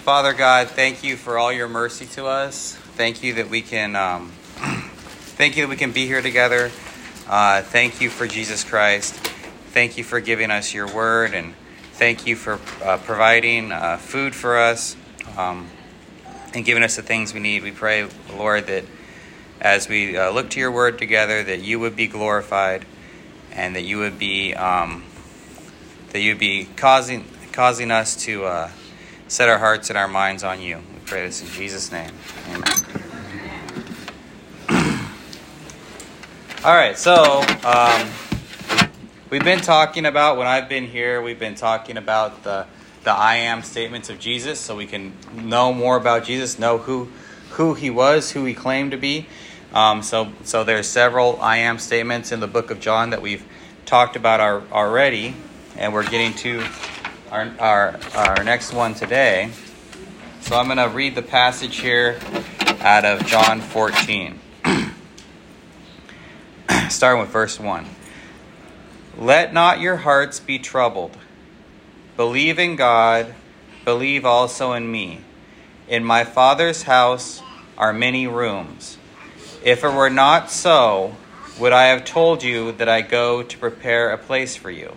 Father God, thank you for all your mercy to us. Thank you that we can, um, thank you that we can be here together. Uh, thank you for Jesus Christ. Thank you for giving us your word, and thank you for uh, providing uh, food for us um, and giving us the things we need. We pray, Lord, that as we uh, look to your word together, that you would be glorified, and that you would be um, that you would be causing causing us to uh, set our hearts and our minds on you. We pray this in Jesus' name. Amen. All right, so um, we've been talking about when I've been here. We've been talking about the the I am statements of Jesus, so we can know more about Jesus, know who who he was, who he claimed to be. Um, so so there's several I am statements in the book of John that we've talked about our, already, and we're getting to our, our, our next one today. So I'm going to read the passage here out of John 14, starting with verse 1. Let not your hearts be troubled. Believe in God, believe also in me. In my Father's house are many rooms. If it were not so, would I have told you that I go to prepare a place for you?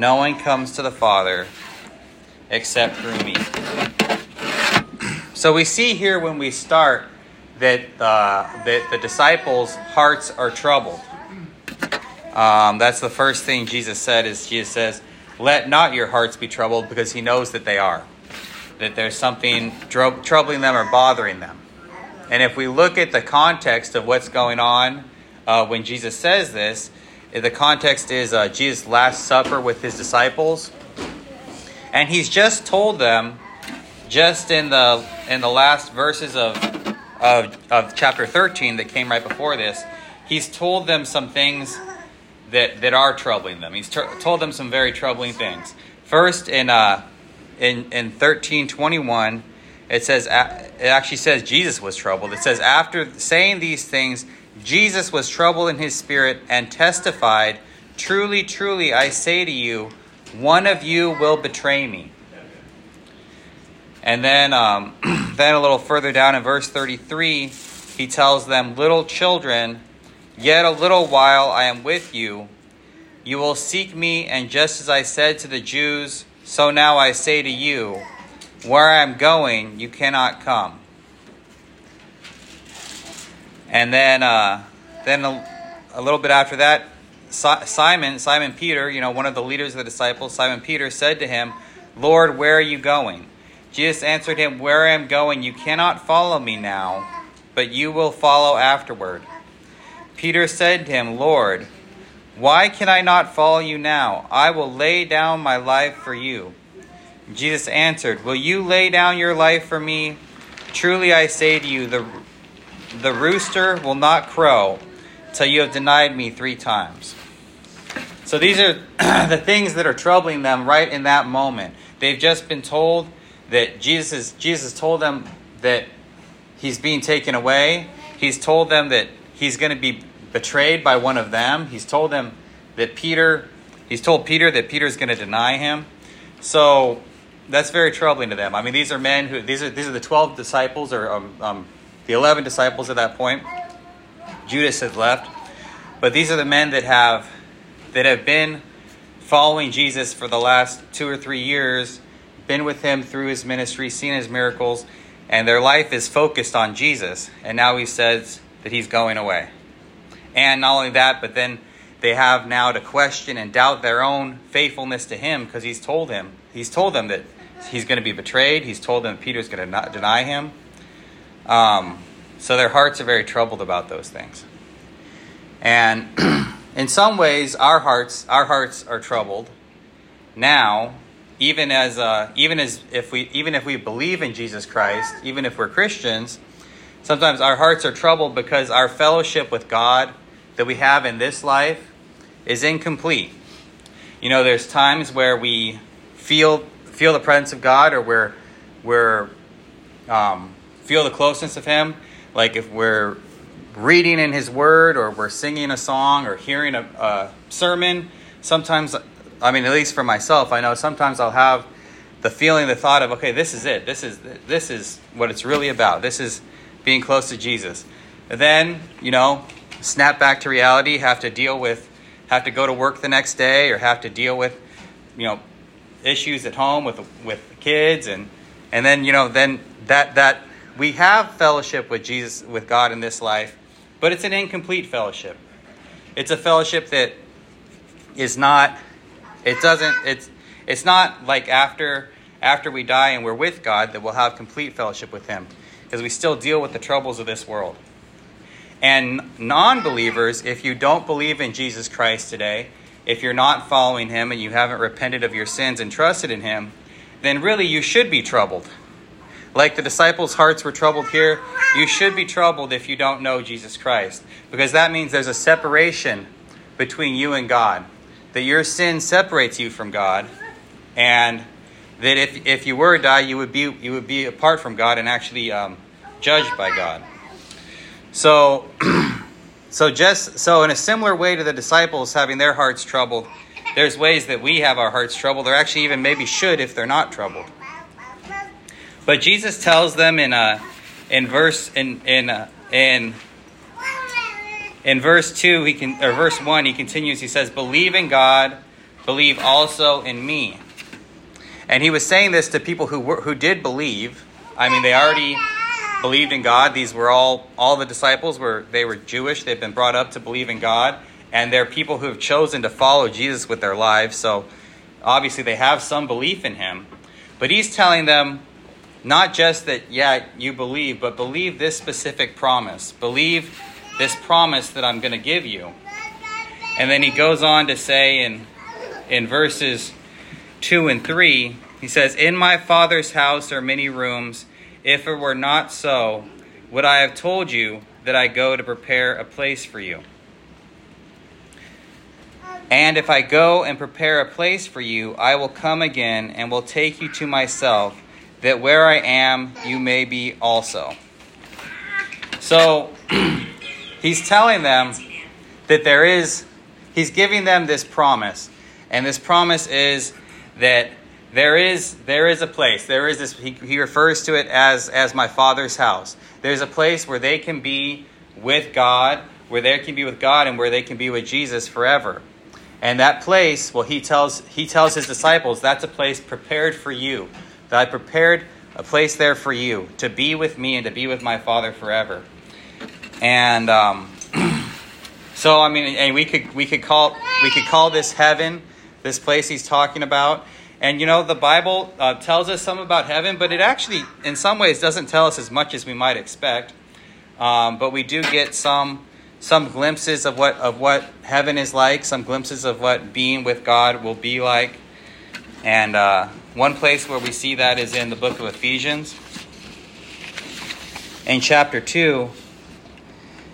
No one comes to the Father except through me. So we see here when we start that, uh, that the disciples' hearts are troubled. Um, that's the first thing Jesus said is Jesus says, let not your hearts be troubled because he knows that they are. That there's something tr- troubling them or bothering them. And if we look at the context of what's going on uh, when Jesus says this, the context is uh, Jesus' Last Supper with his disciples. And he's just told them, just in the in the last verses of, of, of chapter 13 that came right before this, he's told them some things that, that are troubling them. He's told them some very troubling things. First, in, uh, in, in 1321, it says, it actually says Jesus was troubled. It says, after saying these things, Jesus was troubled in his spirit and testified, Truly, truly, I say to you, one of you will betray me. And then, um, then a little further down in verse 33, he tells them, Little children, yet a little while I am with you. You will seek me, and just as I said to the Jews, so now I say to you, Where I am going, you cannot come. And then, uh, then a, a, little bit after that, Simon, Simon Peter, you know, one of the leaders of the disciples, Simon Peter said to him, Lord, where are you going? Jesus answered him, Where I am going, you cannot follow me now, but you will follow afterward. Peter said to him, Lord, why can I not follow you now? I will lay down my life for you. Jesus answered, Will you lay down your life for me? Truly I say to you, the the rooster will not crow till you have denied me three times. So these are the things that are troubling them right in that moment. They've just been told that Jesus Jesus told them that he's being taken away. He's told them that he's going to be betrayed by one of them. He's told them that Peter he's told Peter that Peter's going to deny him. So that's very troubling to them. I mean, these are men who these are these are the 12 disciples or um, um, the 11 disciples at that point. Judas has left. But these are the men that have that have been following Jesus for the last 2 or 3 years, been with him through his ministry, seen his miracles, and their life is focused on Jesus. And now he says that he's going away. And not only that, but then they have now to question and doubt their own faithfulness to him because he's told him, he's told them that he's going to be betrayed. He's told them Peter's going to deny him. Um, so their hearts are very troubled about those things. And in some ways, our hearts, our hearts are troubled now even as uh, even as if we even if we believe in Jesus Christ, even if we're Christians, sometimes our hearts are troubled because our fellowship with God that we have in this life is incomplete. You know, there's times where we feel feel the presence of God, or where we're um, feel the closeness of Him, like if we're reading in His Word, or we're singing a song, or hearing a, a sermon. Sometimes I mean, at least for myself, I know sometimes I'll have the feeling, the thought of, okay, this is it. This is this is what it's really about. This is being close to Jesus. And then, you know, snap back to reality, have to deal with, have to go to work the next day, or have to deal with, you know, issues at home with with kids, and and then you know, then that that we have fellowship with Jesus, with God in this life, but it's an incomplete fellowship. It's a fellowship that is not it doesn't. It's it's not like after after we die and we're with God that we'll have complete fellowship with Him, because we still deal with the troubles of this world. And non-believers, if you don't believe in Jesus Christ today, if you're not following Him and you haven't repented of your sins and trusted in Him, then really you should be troubled. Like the disciples' hearts were troubled here, you should be troubled if you don't know Jesus Christ, because that means there's a separation between you and God that your sin separates you from God, and that if, if you were to die, you would be you would be apart from God and actually um, judged by God. So, so just so in a similar way to the disciples having their hearts troubled, there's ways that we have our hearts troubled, or actually even maybe should if they're not troubled. But Jesus tells them in uh, in verse in in uh, in in verse 2 he can or verse 1 he continues he says believe in god believe also in me. And he was saying this to people who were, who did believe. I mean they already believed in god. These were all all the disciples were they were jewish. They've been brought up to believe in god. And they're people who have chosen to follow jesus with their lives. So obviously they have some belief in him. But he's telling them not just that yeah you believe but believe this specific promise believe this promise that I'm going to give you. And then he goes on to say in, in verses 2 and 3, he says, In my Father's house are many rooms. If it were not so, would I have told you that I go to prepare a place for you? And if I go and prepare a place for you, I will come again and will take you to myself, that where I am, you may be also. So, He's telling them that there is, he's giving them this promise. And this promise is that there is there is a place there is this he, he refers to it as as my father's house there's a place where they can be with god where they can be with god and where they can be with jesus forever and that place well he tells he tells his disciples that's a place prepared for you that i prepared a place there for you to be with me and to be with my father forever and um, so I mean, and we could we could call we could call this heaven, this place he's talking about. And you know, the Bible uh, tells us some about heaven, but it actually, in some ways, doesn't tell us as much as we might expect. Um, but we do get some some glimpses of what of what heaven is like, some glimpses of what being with God will be like. And uh, one place where we see that is in the book of Ephesians. In chapter two,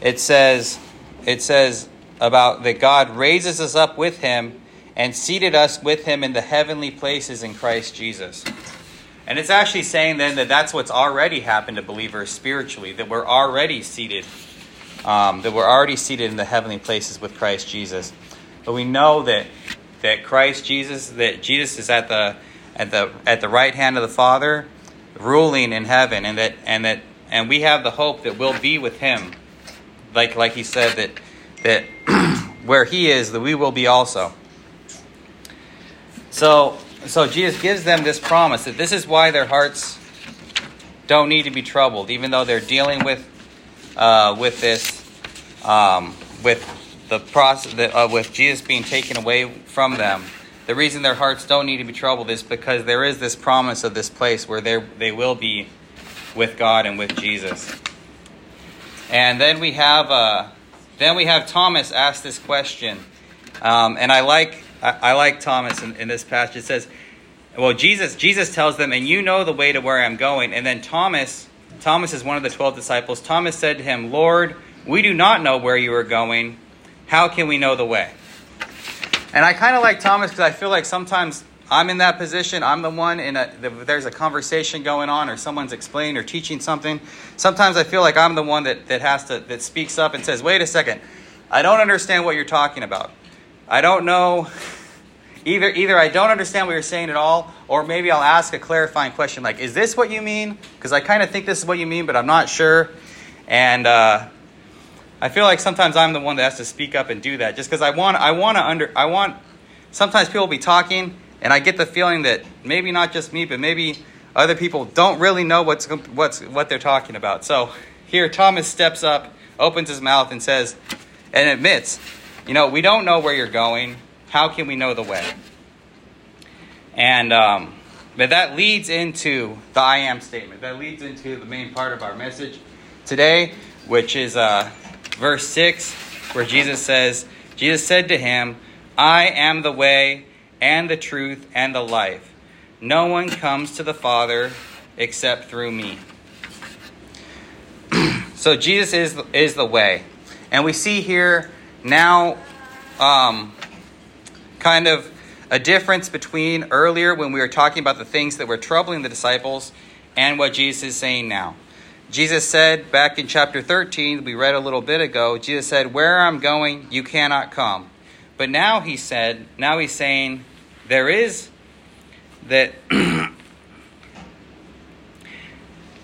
it says it says about that God raises us up with him and seated us with him in the heavenly places in Christ Jesus. And it's actually saying then that that's what's already happened to believers spiritually, that we're already seated, um, that we're already seated in the heavenly places with Christ Jesus. But we know that that Christ Jesus, that Jesus is at the at the at the right hand of the Father, ruling in heaven, and that and that and we have the hope that we'll be with Him like like he said that that where he is, that we will be also. So so Jesus gives them this promise that this is why their hearts don't need to be troubled, even though they're dealing with uh, with this um, with the process uh, with Jesus being taken away from them. The reason their hearts don't need to be troubled is because there is this promise of this place where they will be with God and with Jesus. And then we have uh, then we have Thomas ask this question, um, and I like I, I like Thomas in, in, this passage. It says, well, Jesus Jesus tells them, and you know the way to where I'm going. And then Thomas, Thomas is one of the twelve disciples. Thomas said to him, Lord, we do not know where you are going. How can we know the way? And I kind of like Thomas because I feel like sometimes I'm in that position. I'm the one in a there's a conversation going on, or someone's explaining or teaching something. Sometimes I feel like I'm the one that, that has to that speaks up and says, "Wait a second, I don't understand what you're talking about. I don't know." Either, either I don't understand what you're saying at all, or maybe I'll ask a clarifying question like, "Is this what you mean?" Because I kind of think this is what you mean, but I'm not sure. And uh, I feel like sometimes I'm the one that has to speak up and do that, just because I want, I want to under, I want. Sometimes people be talking, and I get the feeling that maybe not just me, but maybe other people don't really know what's what's what they're talking about. So here, Thomas steps up, opens his mouth, and says, and admits, you know, we don't know where you're going. How can we know the way? And um, but that leads into the I am statement. That leads into the main part of our message today, which is uh, verse 6, where Jesus says, Jesus said to him, I am the way and the truth and the life. No one comes to the Father except through me. so Jesus is, is the way. And we see here now um, kind of a difference between earlier when we were talking about the things that were troubling the disciples and what Jesus is saying now. Jesus said back in chapter 13, we read a little bit ago, Jesus said, Where I'm going, you cannot come. But now he said, now he's saying, there is that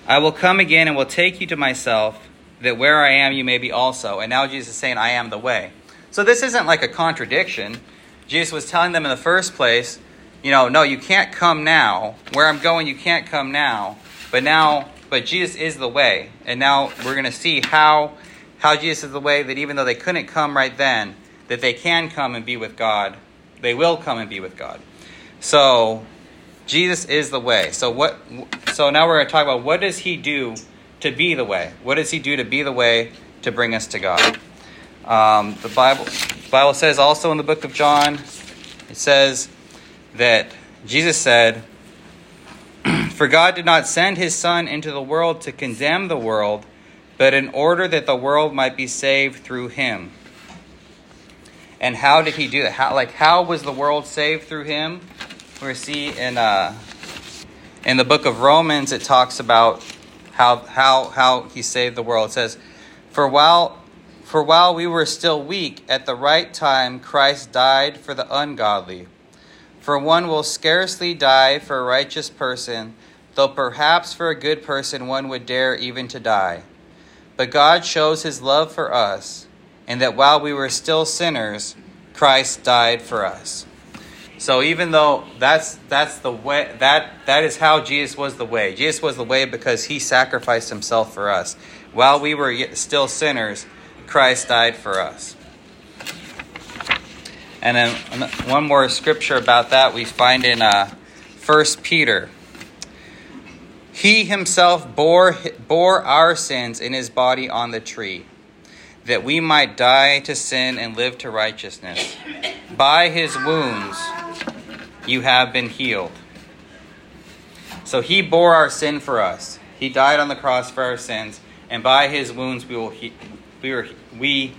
I will come again and will take you to myself, that where I am you may be also. And now Jesus is saying, I am the way. So this isn't like a contradiction. Jesus was telling them in the first place, you know, no, you can't come now. Where I'm going, you can't come now. But now, but Jesus is the way. And now we're going to see how how Jesus is the way that even though they couldn't come right then, that they can come and be with God they will come and be with God. So Jesus is the way. So what so now we're going to talk about what does he do to be the way? What does he do to be the way to bring us to God? Um, the Bible the Bible says also in the book of John, it says that Jesus said, For God did not send his Son into the world to condemn the world, but in order that the world might be saved through him. And how did he do that? How like how was the world saved through him? We see in uh, in the book of Romans it talks about how how how he saved the world. It says, "For while for while we were still weak, at the right time Christ died for the ungodly. For one will scarcely die for a righteous person, though perhaps for a good person one would dare even to die. But God shows his love for us." and that while we were still sinners, Christ died for us. So even though that's that's the way that that is how Jesus was the way. Jesus was the way because he sacrificed himself for us. While we were still sinners, Christ died for us. And then one more scripture about that we find in uh, 1 Peter. He himself bore, bore our sins in his body on the tree that we might die to sin and live to righteousness. By his wounds you have been healed. So he bore our sin for us. He died on the cross for our sins, and by his wounds we will he, we were we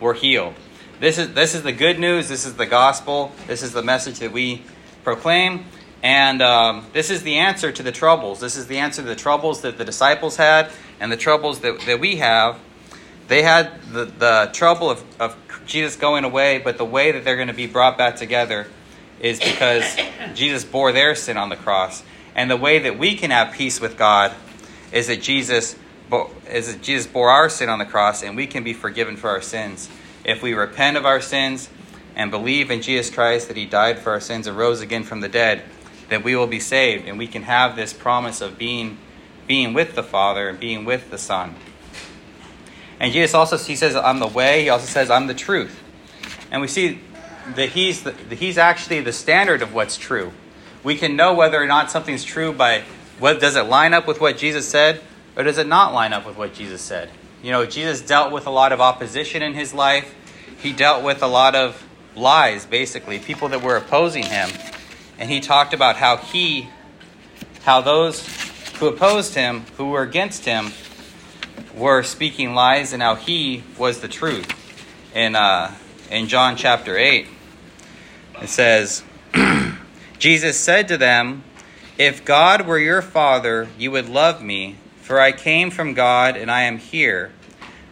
were healed. This is this is the good news. This is the gospel. This is the message that we proclaim, and um, this is the answer to the troubles. This is the answer to the troubles that the disciples had, and the troubles that, that we have they had the, the trouble of, of Jesus going away, but the way that they're going to be brought back together is because Jesus bore their sin on the cross. And the way that we can have peace with God is that Jesus is that Jesus bore our sin on the cross and we can be forgiven for our sins. If we repent of our sins and believe in Jesus Christ that he died for our sins and rose again from the dead, that we will be saved and we can have this promise of being being with the Father and being with the Son. And Jesus also he says, "I'm the way." He also says, "I'm the truth." And we see that he's the, that he's actually the standard of what's true. We can know whether or not something's true by what does it line up with what Jesus said, or does it not line up with what Jesus said. You know, Jesus dealt with a lot of opposition in his life. He dealt with a lot of lies, basically, people that were opposing him. And he talked about how he, how those who opposed him, who were against him, were speaking lies, and how he was the truth. In uh, in John chapter eight, it says, Jesus said to them, "If God were your Father, you would love me, for I came from God, and I am here.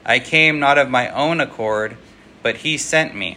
I came not of my own accord, but He sent me."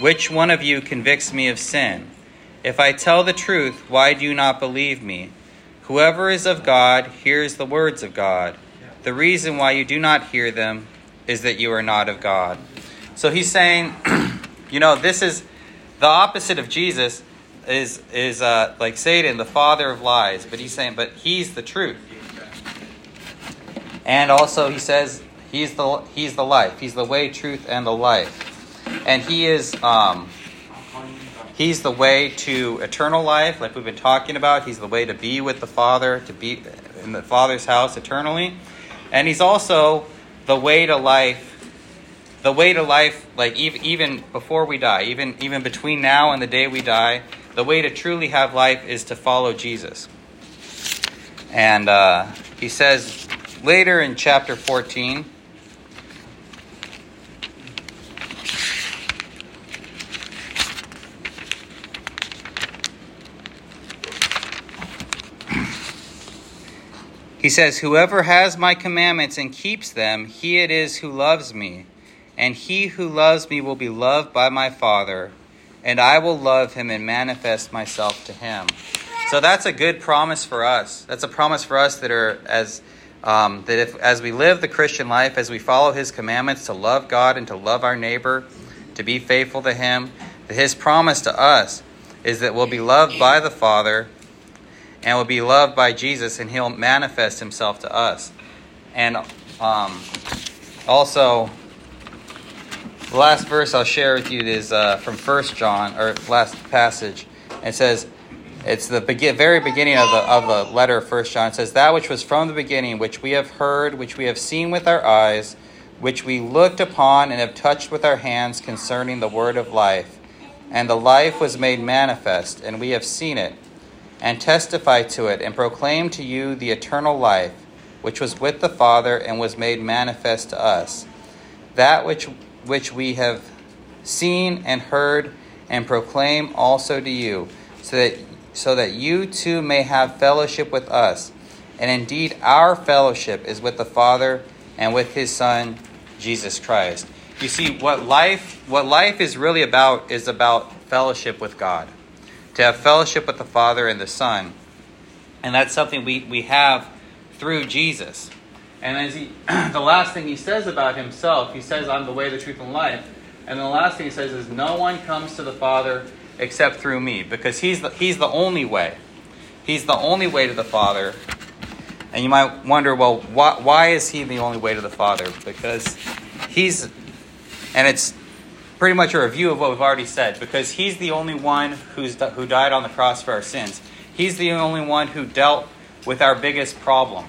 Which one of you convicts me of sin? If I tell the truth, why do you not believe me? Whoever is of God hears the words of God. The reason why you do not hear them is that you are not of God. So he's saying, you know, this is the opposite of Jesus is is uh, like Satan, the father of lies. But he's saying, but he's the truth. And also he says he's the he's the life. He's the way, truth, and the life and he is um, he's the way to eternal life like we've been talking about. He's the way to be with the father to be in the father's house eternally. And he's also the way to life the way to life like even, before we die even even between now and the day we die the way to truly have life is to follow jesus. And uh, he says later in chapter 14 He says, Whoever has my commandments and keeps them, he it is who loves me. And he who loves me will be loved by my Father, and I will love him and manifest myself to him. So that's a good promise for us. That's a promise for us that are as um, that if as we live the Christian life, as we follow His commandments to love God and to love our neighbor, to be faithful to Him, that His promise to us is that we'll be loved by the Father and will be loved by Jesus, and He'll manifest Himself to us. And um, also, the last verse I'll share with you is uh, from First John, or last passage. It says, it's the very beginning of the, of the letter of First John. It says, That which was from the beginning, which we have heard, which we have seen with our eyes, which we looked upon and have touched with our hands concerning the word of life. And the life was made manifest, and we have seen it and testify to it, and proclaim to you the eternal life, which was with the Father and was made manifest to us. That which, which we have seen and heard and proclaim also to you, so that, so that you too may have fellowship with us. And indeed, our fellowship is with the Father and with his Son, Jesus Christ. You see, what life, what life is really about is about fellowship with God to have fellowship with the Father and the Son. And that's something we, we have through Jesus. And as he, the last thing he says about himself, he says, I'm the way, the truth, and life. And the last thing he says is, No one comes to the Father except through me, because he's the, he's the only way. He's the only way to the Father. And you might wonder, well, why, why is he the only way to the Father? Because he's, and it's pretty much a review of what we've already said because he's the only one who's, who died on the cross for our sins. He's the only one who dealt with our biggest problem.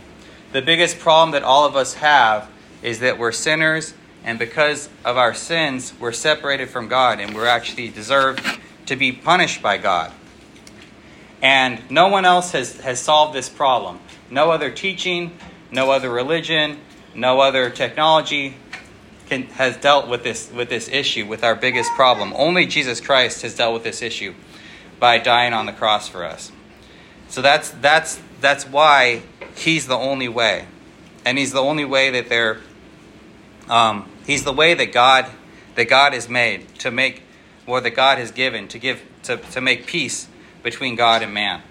The biggest problem that all of us have is that we're sinners, and because of our sins, we're separated from God, and we're actually deserved to be punished by God. And no one else has, has solved this problem. No other teaching, no other religion, no other technology, can, has dealt with this with this issue, with our biggest problem. Only Jesus Christ has dealt with this issue by dying on the cross for us. So that's that's that's why he's the only way, and he's the only way that there. Um, he's the way that God that God has made to make, or that God has given to give to, to make peace between God and man.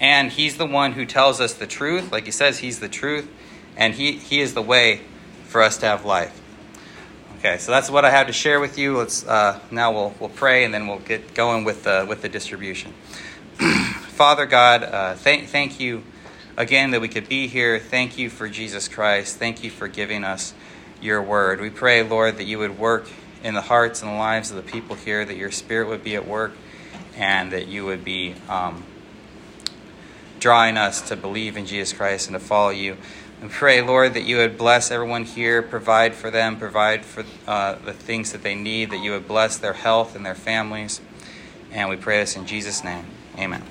And he's the one who tells us the truth, like he says, he's the truth, and he, he is the way for us to have life. Okay, so that's what I have to share with you. Let's uh, now we'll we'll pray and then we'll get going with the with the distribution. Father God, uh, thank thank you again that we could be here. Thank you for Jesus Christ. Thank you for giving us your word. We pray, Lord, that you would work in the hearts and the lives of the people here, that your spirit would be at work, and that you would be um, drawing us to believe in Jesus Christ and to follow you. We pray, Lord, that you would bless everyone here, provide for them, provide for uh, the things that they need, that you would bless their health and their families. And we pray this in Jesus' name. Amen.